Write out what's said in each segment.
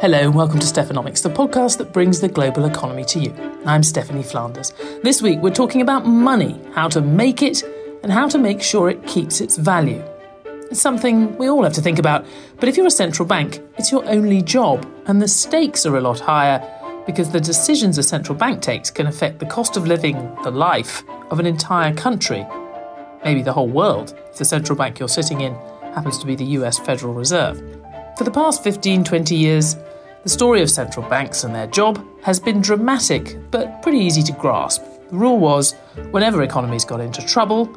Hello and welcome to Stephanomics, the podcast that brings the global economy to you. I'm Stephanie Flanders. This week we're talking about money, how to make it, and how to make sure it keeps its value. It's something we all have to think about, but if you're a central bank, it's your only job, and the stakes are a lot higher because the decisions a central bank takes can affect the cost of living, the life of an entire country, maybe the whole world, if the central bank you're sitting in happens to be the US Federal Reserve. For the past 15, 20 years, the story of central banks and their job has been dramatic, but pretty easy to grasp. The rule was whenever economies got into trouble,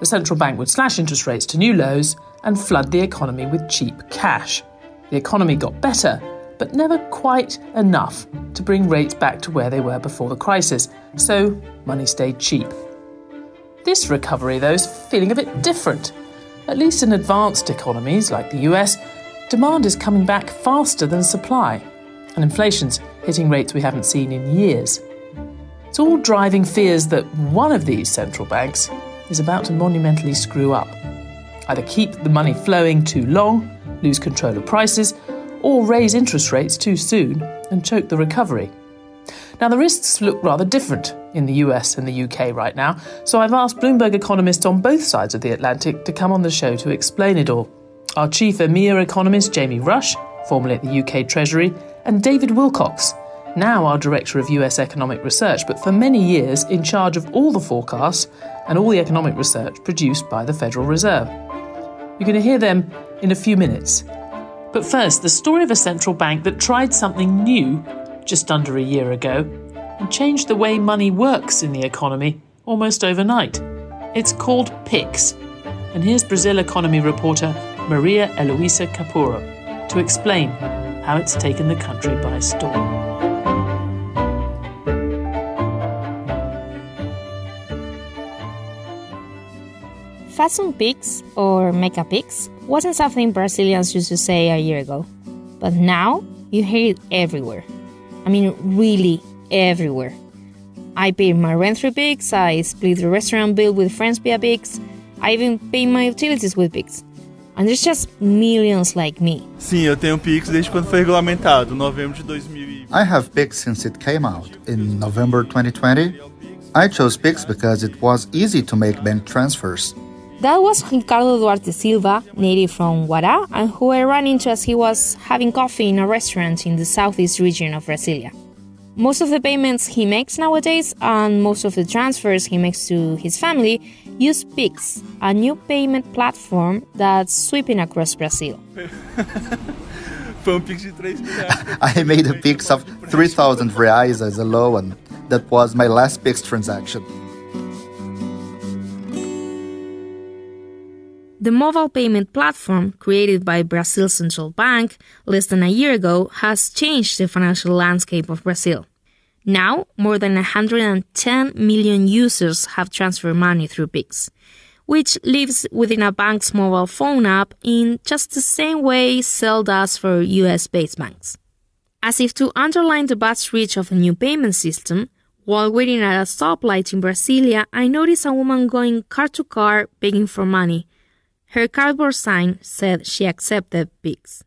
the central bank would slash interest rates to new lows and flood the economy with cheap cash. The economy got better, but never quite enough to bring rates back to where they were before the crisis, so money stayed cheap. This recovery, though, is feeling a bit different. At least in advanced economies like the US, demand is coming back faster than supply, and inflation's hitting rates we haven't seen in years. It's all driving fears that one of these central banks is about to monumentally screw up. Either keep the money flowing too long, lose control of prices, or raise interest rates too soon and choke the recovery. Now, the risks look rather different in the US and the UK right now, so I've asked Bloomberg economists on both sides of the Atlantic to come on the show to explain it all. Our chief EMEA economist, Jamie Rush, formerly at the UK Treasury, and David Wilcox, now our Director of US Economic Research, but for many years in charge of all the forecasts and all the economic research produced by the Federal Reserve. You're going to hear them in a few minutes. But first, the story of a central bank that tried something new just under a year ago and changed the way money works in the economy almost overnight. It's called PIX. And here's Brazil economy reporter Maria Eloisa Capurro, to explain how it's taken the country by storm. Fashion Pix or Makeup Pix wasn't something Brazilians used to say a year ago. But now you hear it everywhere. I mean, really everywhere. I pay my rent through Pix, I split the restaurant bill with friends via Pix, I even pay my utilities with Pix. And there's just millions like me. Sim, eu tenho Pix desde quando foi regulamentado, novembro de 2000. I have Pix since it came out in November 2020. I chose Pix because it was easy to make bank transfers. That was Ricardo Duarte Silva, native from Guará, and who I ran into as he was having coffee in a restaurant in the southeast region of Brasilia. Most of the payments he makes nowadays and most of the transfers he makes to his family use Pix, a new payment platform that's sweeping across Brazil. Foi um Pix de 3 reais. I made a Pix of 3,000 reais as a loan. That was my last Pix transaction. The mobile payment platform created by Brazil's central bank less than a year ago has changed the financial landscape of Brazil. Now, more than 110 million users have transferred money through Pix, which lives within a bank's mobile phone app in just the same way Zelle does for US based banks. As if to underline the vast reach of a new payment system, while waiting at a stoplight in Brasilia, I noticed a woman going car to car begging for money. Her cardboard sign said she accepted Pix.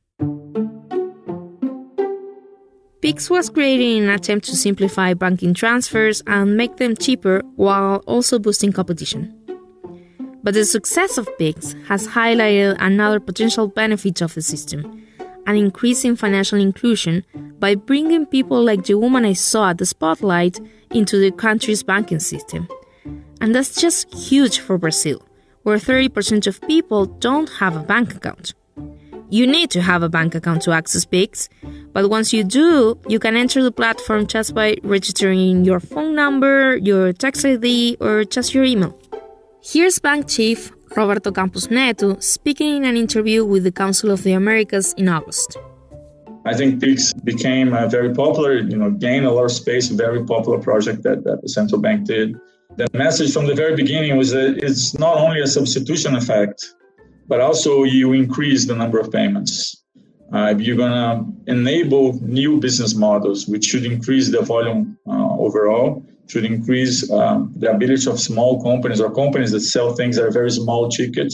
Pix was created in an attempt to simplify banking transfers and make them cheaper while also boosting competition. But the success of Pix has highlighted another potential benefit of the system an increase in financial inclusion by bringing people like the woman I saw at the spotlight into the country's banking system. And that's just huge for Brazil, where 30% of people don't have a bank account. You need to have a bank account to access Pix, but once you do, you can enter the platform just by registering your phone number, your tax ID, or just your email. Here's bank chief Roberto Campos Neto speaking in an interview with the Council of the Americas in August. I think Pix became a very popular, you know, gained a lot of space, a very popular project that, that the central bank did. The message from the very beginning was that it's not only a substitution effect, but also you increase the number of payments. Uh, you're going to enable new business models, which should increase the volume uh, overall, should increase um, the ability of small companies or companies that sell things that are very small ticket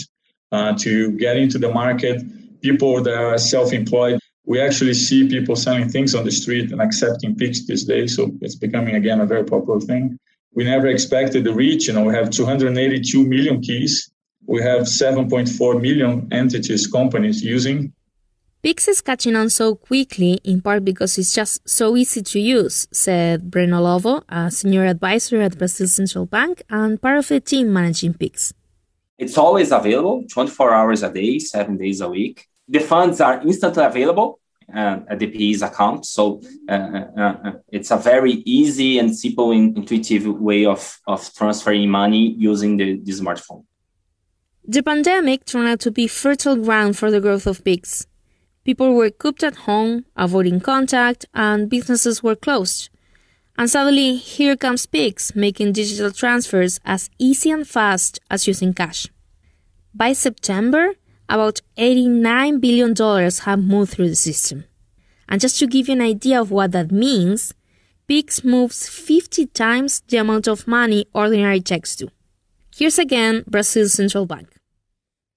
uh, to get into the market. People that are self-employed we actually see people selling things on the street and accepting Pix these days. So it's becoming again a very popular thing. We never expected the reach. You know, we have 282 million keys. We have 7.4 million entities, companies using. Pix is catching on so quickly, in part because it's just so easy to use, said Breno Lobo, a senior advisor at Brazil Central Bank and part of the team managing Pix. It's always available 24 hours a day, seven days a week the funds are instantly available uh, at the payee's account. So uh, uh, uh, it's a very easy and simple and intuitive way of, of transferring money using the, the smartphone. The pandemic turned out to be fertile ground for the growth of Pix. People were cooped at home, avoiding contact, and businesses were closed. And suddenly, here comes Pix, making digital transfers as easy and fast as using cash. By September, about $89 billion have moved through the system. And just to give you an idea of what that means, Pix moves 50 times the amount of money ordinary checks do. Here's again Brazil's central bank.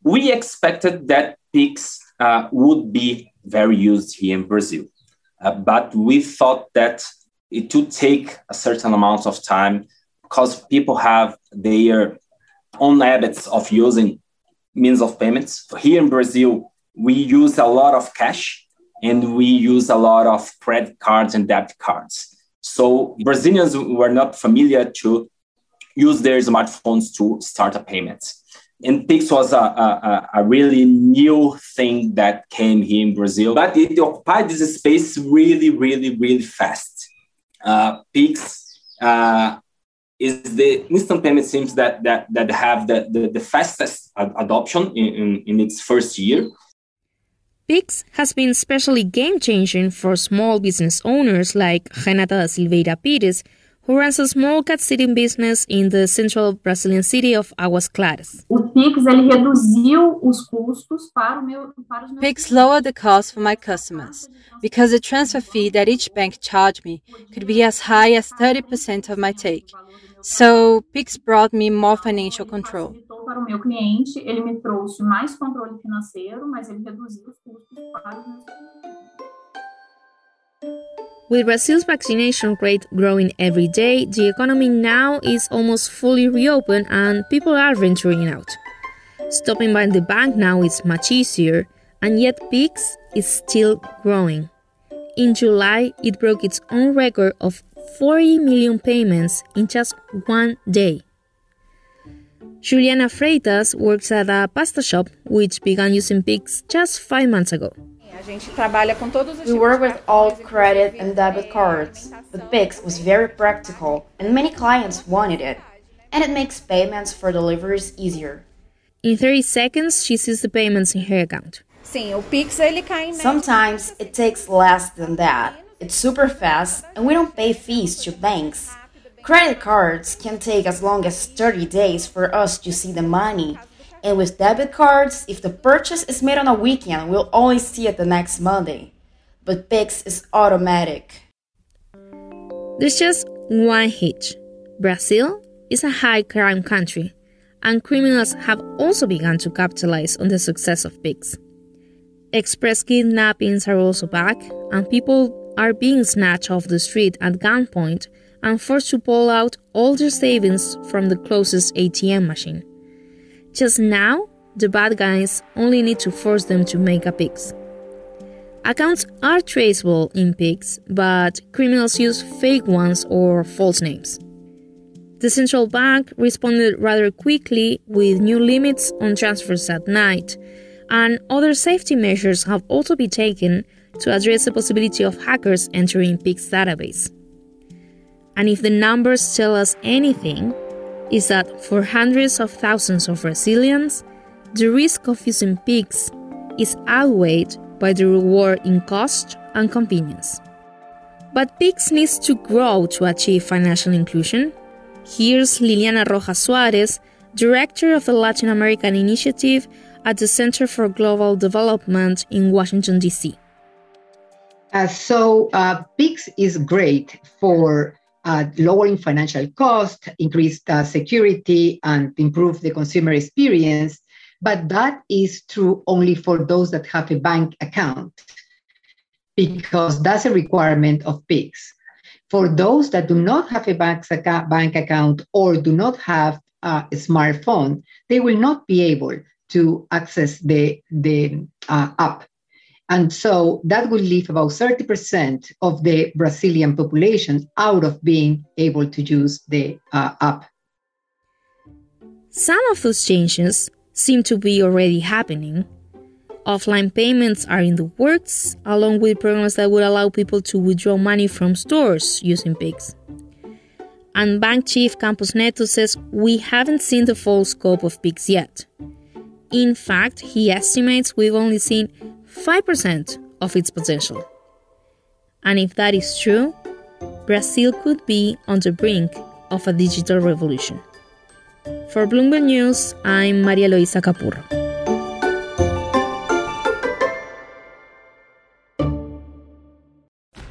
We expected that Pix uh, would be very used here in Brazil, uh, but we thought that it would take a certain amount of time because people have their own habits of using means of payments. Here in Brazil, we use a lot of cash and we use a lot of credit cards and debit cards. So Brazilians were not familiar to use their smartphones to start a payment. And Pix was a, a, a really new thing that came here in Brazil, but it occupied this space really, really, really fast. Uh, Pix uh, is the instant payment systems that that that have the the, the fastest adoption in, in, in its first year. Pix has been especially game changing for small business owners like Renata da Silveira Pires, who runs a small cat sitting business in the central Brazilian city of Aguas Claras. Pix lowered the cost for my customers because the transfer fee that each bank charged me could be as high as 30% of my take. So, Pix brought me more financial control. With Brazil's vaccination rate growing every day, the economy now is almost fully reopened and people are venturing out. Stopping by the bank now is much easier, and yet Pix is still growing. In July, it broke its own record of 40 million payments in just one day. Juliana Freitas works at a pasta shop which began using Pix just five months ago. We work with all credit and debit cards, but Pix was very practical and many clients wanted it, and it makes payments for deliveries easier. In 30 seconds, she sees the payments in her account. Sometimes it takes less than that. It's super fast, and we don't pay fees to banks. Credit cards can take as long as 30 days for us to see the money. And with debit cards, if the purchase is made on a weekend, we'll only see it the next Monday. But Pix is automatic. There's just one hitch Brazil is a high crime country, and criminals have also begun to capitalize on the success of Pix. Express kidnappings are also back, and people are being snatched off the street at gunpoint and forced to pull out all their savings from the closest ATM machine. Just now, the bad guys only need to force them to make a Pix. Accounts are traceable in Pix, but criminals use fake ones or false names. The central bank responded rather quickly with new limits on transfers at night, and other safety measures have also been taken to address the possibility of hackers entering Pix database. And if the numbers tell us anything, is that for hundreds of thousands of Brazilians, the risk of using Pix is outweighed by the reward in cost and convenience. But Pix needs to grow to achieve financial inclusion. Here's Liliana Rojas Suarez, Director of the Latin American Initiative at the Center for Global Development in Washington, D.C. Uh, so, uh, Pix is great for uh, lowering financial cost, increased uh, security, and improve the consumer experience. But that is true only for those that have a bank account, because that's a requirement of Pix. For those that do not have a bank account or do not have uh, a smartphone, they will not be able to access the, the uh, app. And so that will leave about 30% of the Brazilian population out of being able to use the uh, app. Some of those changes seem to be already happening. Offline payments are in the works, along with programs that would allow people to withdraw money from stores using Pix. And Bank Chief Campos Neto says we haven't seen the full scope of Pix yet. In fact, he estimates we've only seen 5% of its potential. And if that is true, Brazil could be on the brink of a digital revolution. For Bloomberg News, I'm Maria Eloisa Capurro.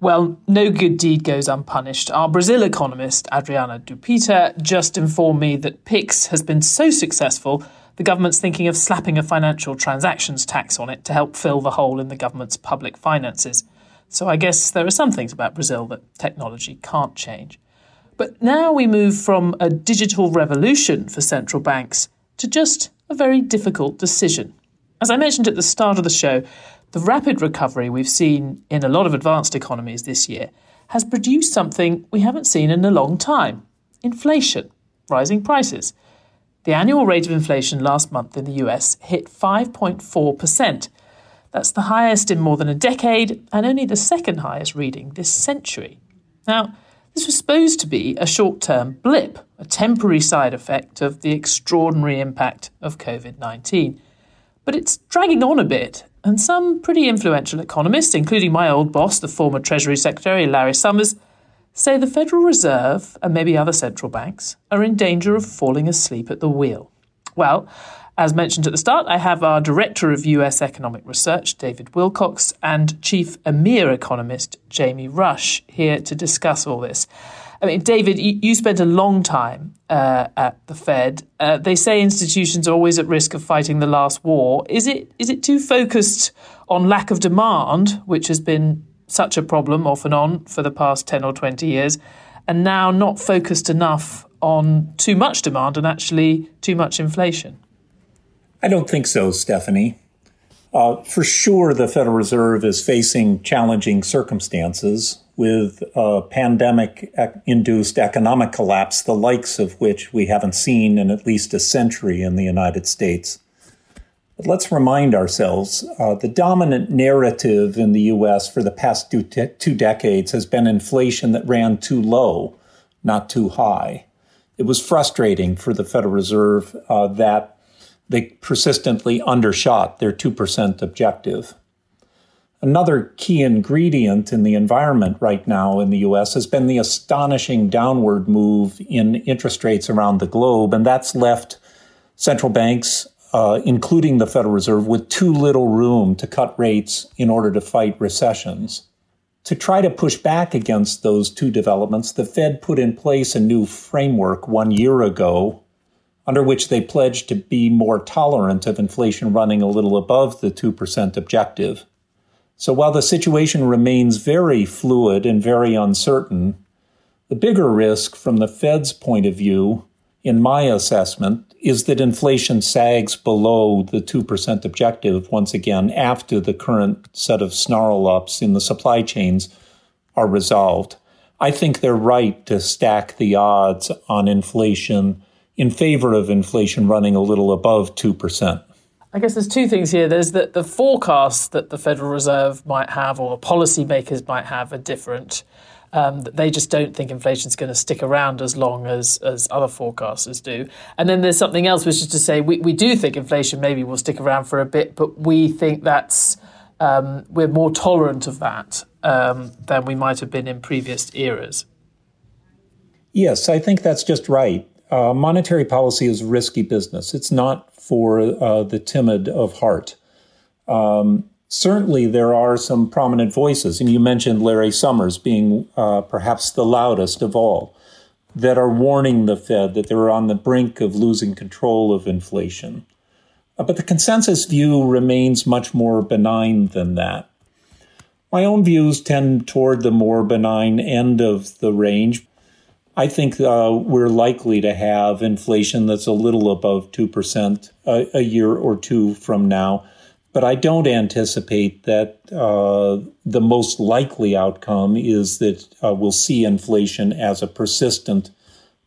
Well, no good deed goes unpunished. Our Brazil economist, Adriana Dupita, just informed me that PIX has been so successful, the government's thinking of slapping a financial transactions tax on it to help fill the hole in the government's public finances. So I guess there are some things about Brazil that technology can't change. But now we move from a digital revolution for central banks to just a very difficult decision. As I mentioned at the start of the show, the rapid recovery we've seen in a lot of advanced economies this year has produced something we haven't seen in a long time inflation, rising prices. The annual rate of inflation last month in the US hit 5.4%. That's the highest in more than a decade and only the second highest reading this century. Now, this was supposed to be a short term blip, a temporary side effect of the extraordinary impact of COVID 19. But it's dragging on a bit and some pretty influential economists, including my old boss, the former Treasury Secretary Larry Summers, say the Federal Reserve and maybe other central banks are in danger of falling asleep at the wheel. Well, as mentioned at the start, I have our Director of US Economic Research, David Wilcox, and Chief EMEA economist, Jamie Rush, here to discuss all this. I mean, David, you, spent a long time uh, at the Fed. Uh, they say institutions are always at risk of fighting the last war. Is it is it too focused on lack of demand, which has been such a problem off and on for the past ten or twenty years, and now not focused enough on too much demand and actually too much inflation? I don't think so, Stephanie. Uh, for sure, the Federal Reserve is facing challenging circumstances with a pandemic induced economic collapse, the likes of which we haven't seen in at least a century in the United States. But let's remind ourselves uh, the dominant narrative in the US for the past two, two decades has been inflation that ran too low, not too high. It was frustrating for the Federal Reserve uh, that they persistently undershot their 2% objective. Another key ingredient in the environment right now in the US has been the astonishing downward move in interest rates around the globe, and that's left central banks, uh, including the Federal Reserve, with too little room to cut rates in order to fight recessions. To try to push back against those two developments, the Fed put in place a new framework one year ago under which they pledged to be more tolerant of inflation running a little above the 2% objective. So while the situation remains very fluid and very uncertain, the bigger risk from the Fed's point of view in my assessment, is that inflation sags below the 2% objective once again after the current set of snarl ups in the supply chains are resolved. I think they're right to stack the odds on inflation in favor of inflation running a little above 2%. I guess there's two things here. There's that the forecasts that the Federal Reserve might have or policymakers might have are different. Um, they just don't think inflation is going to stick around as long as, as other forecasters do. And then there's something else, which is to say we, we do think inflation maybe will stick around for a bit, but we think that's um, we're more tolerant of that um, than we might have been in previous eras. Yes, I think that's just right. Uh, monetary policy is risky business. It's not for uh, the timid of heart. Um, certainly, there are some prominent voices, and you mentioned Larry Summers being uh, perhaps the loudest of all, that are warning the Fed that they're on the brink of losing control of inflation. Uh, but the consensus view remains much more benign than that. My own views tend toward the more benign end of the range. I think uh, we're likely to have inflation that's a little above 2% a, a year or two from now. But I don't anticipate that uh, the most likely outcome is that uh, we'll see inflation as a persistent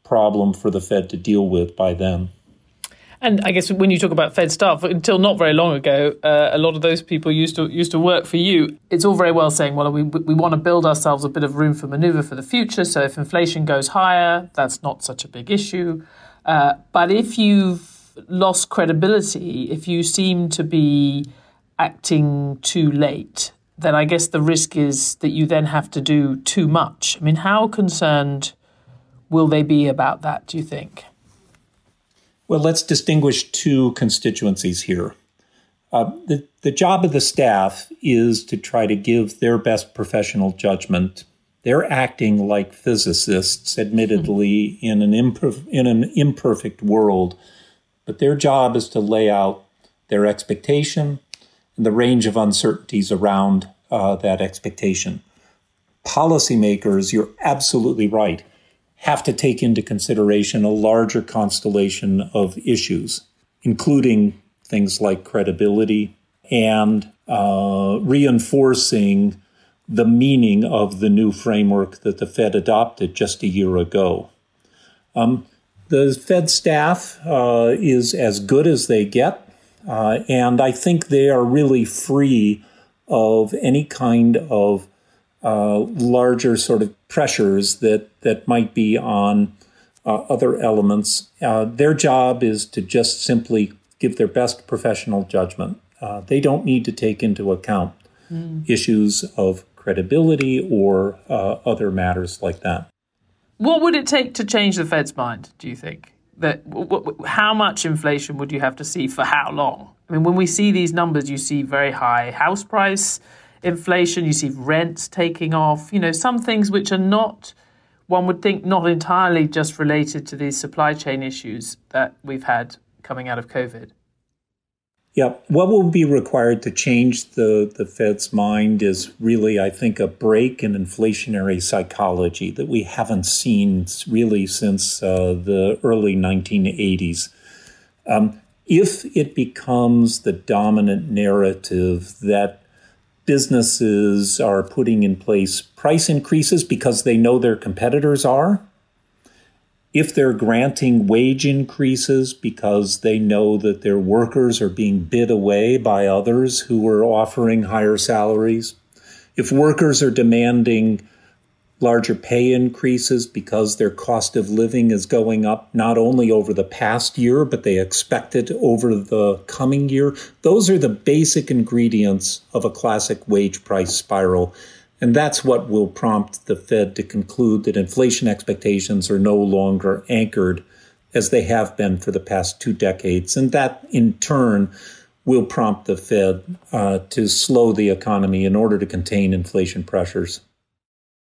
problem for the Fed to deal with by then. And I guess when you talk about Fed staff, until not very long ago, uh, a lot of those people used to used to work for you. It's all very well saying, well, we we want to build ourselves a bit of room for manoeuvre for the future. So if inflation goes higher, that's not such a big issue. Uh, but if you've lost credibility, if you seem to be acting too late, then I guess the risk is that you then have to do too much. I mean, how concerned will they be about that? Do you think? Well, let's distinguish two constituencies here. Uh, the, the job of the staff is to try to give their best professional judgment. They're acting like physicists, admittedly, mm-hmm. in, an imperf- in an imperfect world, but their job is to lay out their expectation and the range of uncertainties around uh, that expectation. Policymakers, you're absolutely right have to take into consideration a larger constellation of issues, including things like credibility and uh, reinforcing the meaning of the new framework that the Fed adopted just a year ago. Um, the Fed staff uh, is as good as they get, uh, and I think they are really free of any kind of uh, larger sort of pressures that that might be on uh, other elements. Uh, their job is to just simply give their best professional judgment. Uh, they don't need to take into account mm. issues of credibility or uh, other matters like that. What would it take to change the Fed's mind? Do you think that w- w- how much inflation would you have to see for how long? I mean, when we see these numbers, you see very high house price inflation, you see rents taking off, you know, some things which are not, one would think, not entirely just related to these supply chain issues that we've had coming out of COVID. Yeah, what will be required to change the, the Fed's mind is really, I think, a break in inflationary psychology that we haven't seen really since uh, the early 1980s. Um, if it becomes the dominant narrative that businesses are putting in place price increases because they know their competitors are, if they're granting wage increases because they know that their workers are being bid away by others who are offering higher salaries, if workers are demanding larger pay increases because their cost of living is going up not only over the past year, but they expect it over the coming year. Those are the basic ingredients of a classic wage price spiral. And that's what will prompt the Fed to conclude that inflation expectations are no longer anchored as they have been for the past two decades. And that in turn will prompt the Fed uh, to slow the economy in order to contain inflation pressures.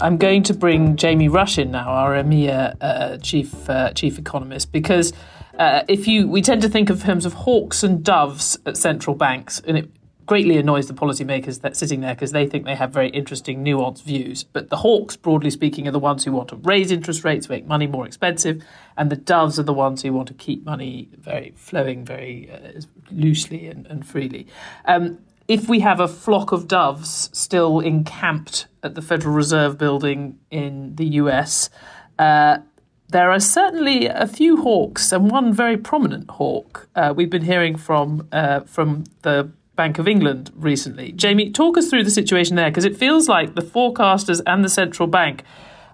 I'm going to bring Jamie Rush in now, our EMEA uh, chief uh, chief economist, because uh, if you we tend to think of terms of hawks and doves at central banks, and it greatly annoys the policymakers that sitting there because they think they have very interesting, nuanced views. But the hawks, broadly speaking, are the ones who want to raise interest rates, make money more expensive, and the doves are the ones who want to keep money very flowing very uh, loosely and, and freely. Um, if we have a flock of doves still encamped at the Federal Reserve building in the US, uh, there are certainly a few hawks and one very prominent hawk uh, we've been hearing from uh, from the Bank of England recently. Jamie, talk us through the situation there because it feels like the forecasters and the central bank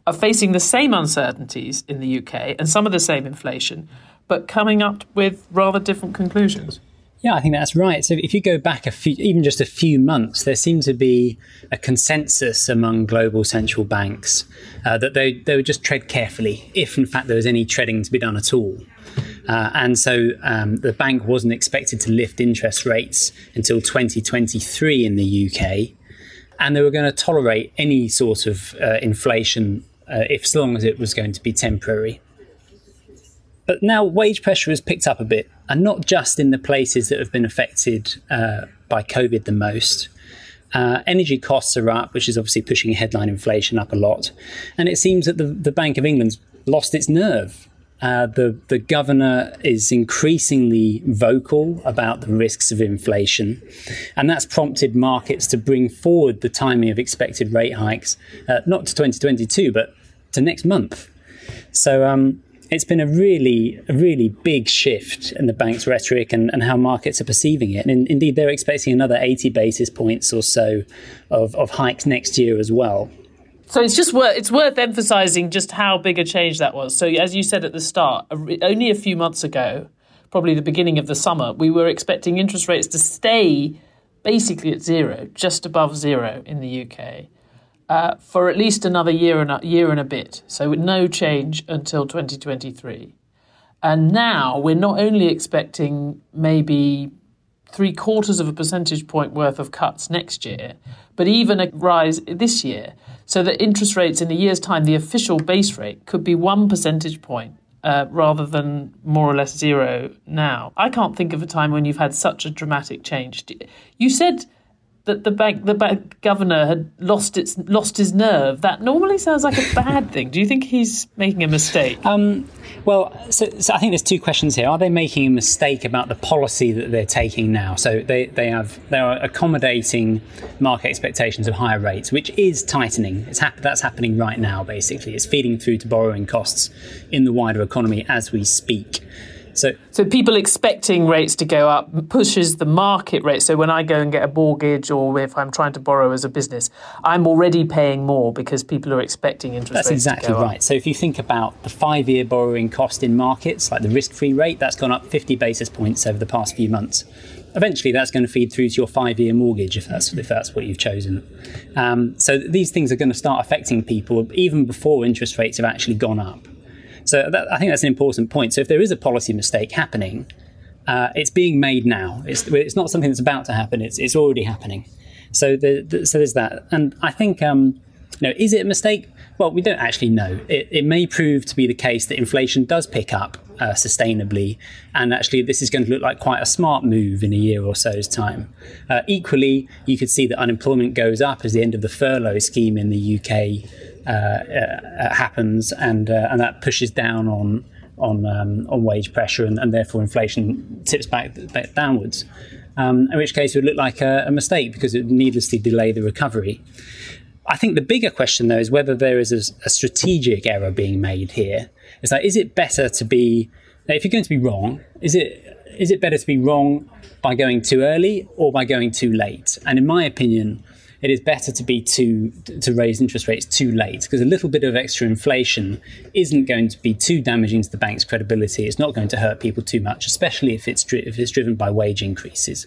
are facing the same uncertainties in the UK and some of the same inflation, but coming up with rather different conclusions. Yeah, I think that's right. So if you go back a few, even just a few months, there seemed to be a consensus among global central banks uh, that they, they would just tread carefully, if in fact there was any treading to be done at all. Uh, and so um, the bank wasn't expected to lift interest rates until 2023 in the UK. And they were going to tolerate any sort of uh, inflation uh, if, as long as it was going to be temporary. But now wage pressure has picked up a bit, and not just in the places that have been affected uh, by COVID the most. Uh, energy costs are up, which is obviously pushing headline inflation up a lot. And it seems that the, the Bank of England's lost its nerve. Uh, the, the governor is increasingly vocal about the risks of inflation, and that's prompted markets to bring forward the timing of expected rate hikes, uh, not to 2022, but to next month. So, um, it's been a really, really big shift in the bank's rhetoric and, and how markets are perceiving it. And in, indeed, they're expecting another 80 basis points or so of, of hikes next year as well. So it's just worth it's worth emphasising just how big a change that was. So as you said at the start, only a few months ago, probably the beginning of the summer, we were expecting interest rates to stay basically at zero, just above zero in the UK uh, for at least another year and a year and a bit. So no change until 2023. And now we're not only expecting maybe three quarters of a percentage point worth of cuts next year, but even a rise this year. So that interest rates in a year's time, the official base rate could be one percentage point uh, rather than more or less zero now. I can't think of a time when you've had such a dramatic change. You said that the bank the bank governor had lost its lost his nerve. That normally sounds like a bad thing. Do you think he's making a mistake? Um, well, so, so, I think there's two questions here. Are they making a mistake about the policy that they're taking now? So they, they have they are accommodating market expectations of higher rates, which is tightening. It's hap- that's happening right now. Basically, it's feeding through to borrowing costs in the wider economy as we speak. So, so people expecting rates to go up pushes the market rate. So when I go and get a mortgage, or if I'm trying to borrow as a business, I'm already paying more because people are expecting interest that's rates. That's exactly right. Up. So if you think about the five-year borrowing cost in markets, like the risk-free rate, that's gone up 50 basis points over the past few months. Eventually, that's going to feed through to your five-year mortgage if that's if that's what you've chosen. Um, so these things are going to start affecting people even before interest rates have actually gone up. So that, I think that's an important point. So if there is a policy mistake happening, uh, it's being made now. It's, it's not something that's about to happen. It's, it's already happening. So the, the, so there's that. And I think um, you know, is it a mistake? Well, we don't actually know. It, it may prove to be the case that inflation does pick up uh, sustainably, and actually, this is going to look like quite a smart move in a year or so's time. Uh, equally, you could see that unemployment goes up as the end of the furlough scheme in the UK happens, and uh, and that pushes down on on um, on wage pressure, and, and, therefore inflation tips back, back downwards. Um, in which case, it would look like a, a mistake because it would needlessly delay the recovery. I think the bigger question, though, is whether there is a, a strategic error being made here. It's like, is it better to be, if you're going to be wrong, is it is it better to be wrong by going too early or by going too late? And in my opinion, it is better to be too to raise interest rates too late because a little bit of extra inflation isn't going to be too damaging to the bank's credibility. It's not going to hurt people too much, especially if it's if it's driven by wage increases.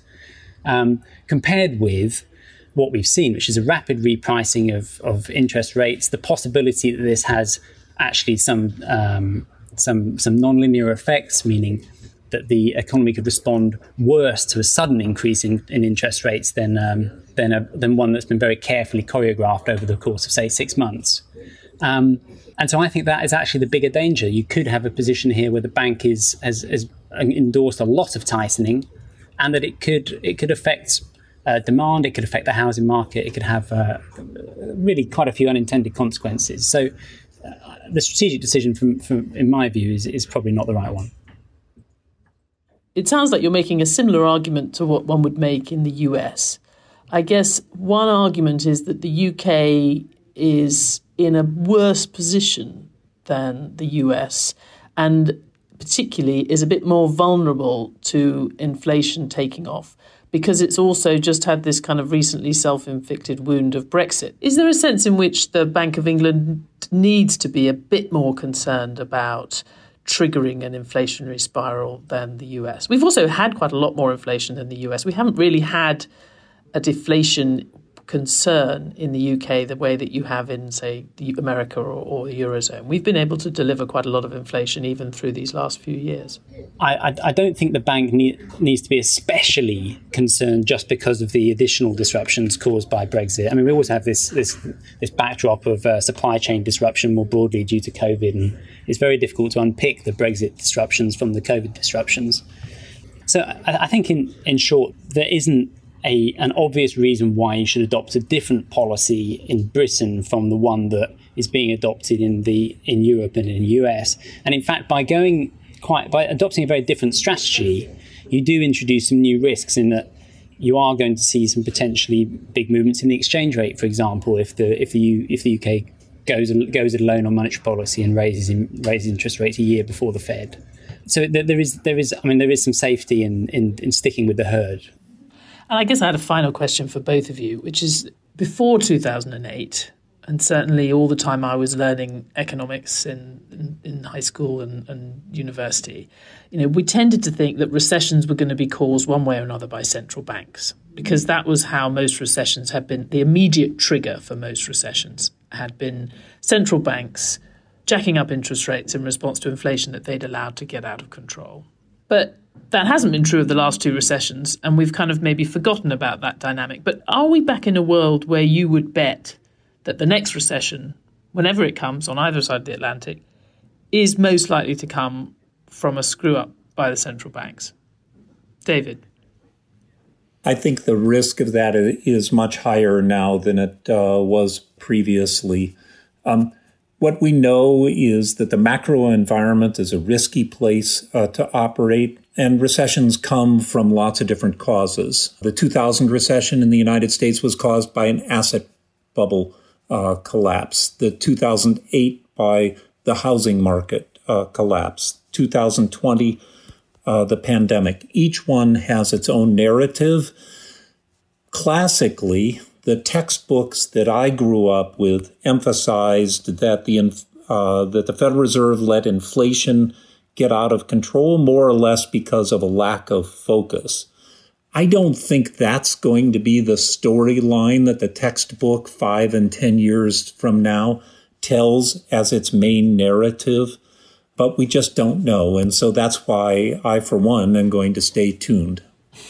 Um, compared with what we've seen, which is a rapid repricing of, of interest rates, the possibility that this has actually some um, some some nonlinear effects, meaning that the economy could respond worse to a sudden increase in, in interest rates than um, than a, than one that's been very carefully choreographed over the course of say six months. Um, and so I think that is actually the bigger danger. You could have a position here where the bank is has, has endorsed a lot of tightening, and that it could it could affect uh, demand, it could affect the housing market, it could have uh, really quite a few unintended consequences. So uh, the strategic decision, from, from in my view, is, is probably not the right one. It sounds like you're making a similar argument to what one would make in the US. I guess one argument is that the UK is in a worse position than the US and particularly is a bit more vulnerable to inflation taking off because it's also just had this kind of recently self inflicted wound of Brexit. Is there a sense in which the Bank of England needs to be a bit more concerned about triggering an inflationary spiral than the US? We've also had quite a lot more inflation than the US. We haven't really had a deflation concern in the UK the way that you have in, say, America or, or, the Eurozone. We've been able to deliver quite a lot of inflation even through these last few years. I, I, I don't think the bank need, needs to be especially concerned just because of the additional disruptions caused by Brexit. I mean, we always have this, this, this backdrop of uh, supply chain disruption more broadly due to COVID, and it's very difficult to unpick the Brexit disruptions from the COVID disruptions. So I, I think, in, in short, there isn't a, an obvious reason why you should adopt a different policy in Britain from the one that is being adopted in the in Europe and in the US. And in fact, by going quite by adopting a very different strategy, you do introduce some new risks in that you are going to see some potentially big movements in the exchange rate, for example, if the if the if the UK goes goes it alone on monetary policy and raises in, raises interest rates a year before the Fed. So there is there is I mean there is some safety in, in, in sticking with the herd and I guess I had a final question for both of you, which is before 2008, and certainly all the time I was learning economics in, in, in high school and, and, university, you know, we tended to think that recessions were going to be caused one way or another by central banks, because that was how most recessions had been. The immediate trigger for most recessions had been central banks jacking up interest rates in response to inflation that they'd allowed to get out of control. But that hasn't been true of the last two recessions, and we've kind of maybe forgotten about that dynamic. But are we back in a world where you would bet that the next recession, whenever it comes on either side of the Atlantic, is most likely to come from a screw up by the central banks? David. I think the risk of that is much higher now than it uh, was previously. Um, what we know is that the macro environment is a risky place uh, to operate, and recessions come from lots of different causes. The 2000 recession in the United States was caused by an asset bubble uh, collapse, the 2008 by the housing market uh, collapse, 2020, uh, the pandemic. Each one has its own narrative. Classically, the textbooks that I grew up with emphasized that the uh, that the Federal Reserve let inflation get out of control more or less because of a lack of focus. I don't think that's going to be the storyline that the textbook five and 10 years from now tells as its main narrative, but we just don't know. And so that's why I, for one, am going to stay tuned.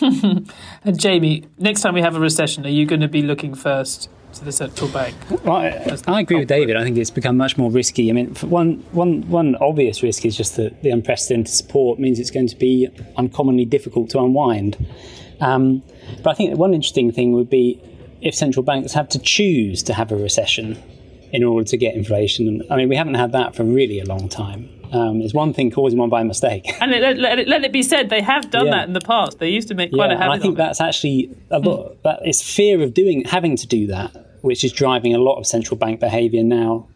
And Jamie, next time we have a recession, are you going to be looking first to the central bank? Well, I, I agree with David. I think it's become much more risky. I mean, one, one, one obvious risk is just that the unprecedented support means it's going to be uncommonly difficult to unwind. Um, but I think one interesting thing would be if central banks have to choose to have a recession in order to get inflation. I mean, we haven't had that for really a long time. Um, it's one thing causing one by mistake. And let, let, let, it be said, they have done yeah. that in the past. They used to make quite yeah, a habit. I think that's it. actually a lot. Mm. That it's fear of doing, having to do that, which is driving a lot of central bank behaviour now,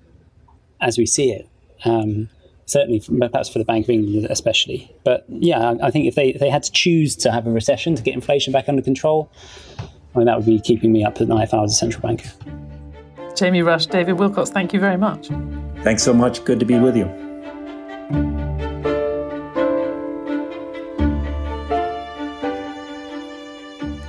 as we see it. Um, certainly, perhaps for the Bank of England, especially. But yeah, I think if they if they had to choose to have a recession to get inflation back under control, I mean that would be keeping me up at night if I was a central banker. Jamie Rush, David Wilcox, thank you very much. Thanks so much. Good to be with you.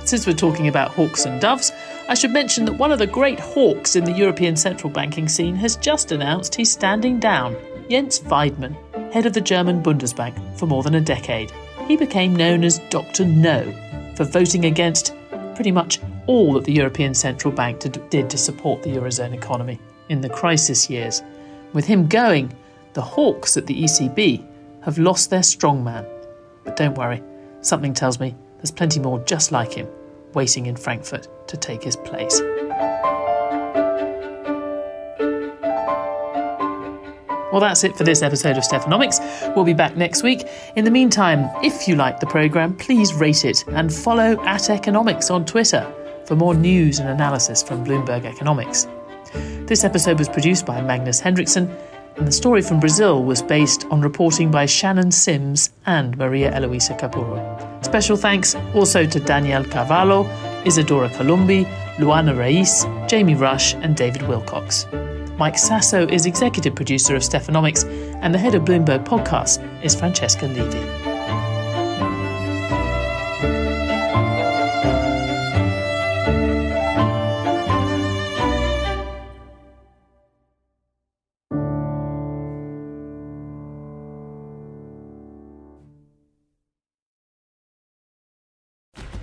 Since we're talking about hawks and doves, I should mention that one of the great hawks in the European central banking scene has just announced he's standing down. Jens Weidmann, head of the German Bundesbank for more than a decade. He became known as Dr. No for voting against pretty much all that the European Central Bank did to support the Eurozone economy in the crisis years. With him going, the hawks at the ECB have lost their strongman. But don't worry, something tells me there's plenty more just like him waiting in Frankfurt to take his place. Well, that's it for this episode of Stephanomics. We'll be back next week. In the meantime, if you like the programme, please rate it and follow at Economics on Twitter for more news and analysis from Bloomberg Economics. This episode was produced by Magnus Henriksson, and the story from Brazil was based on reporting by Shannon Sims and Maria Eloisa Capurro. Special thanks also to Daniel Carvalho, Isadora Columbi, Luana Reis, Jamie Rush, and David Wilcox. Mike Sasso is executive producer of Stephanomics, and the head of Bloomberg Podcast is Francesca Levy.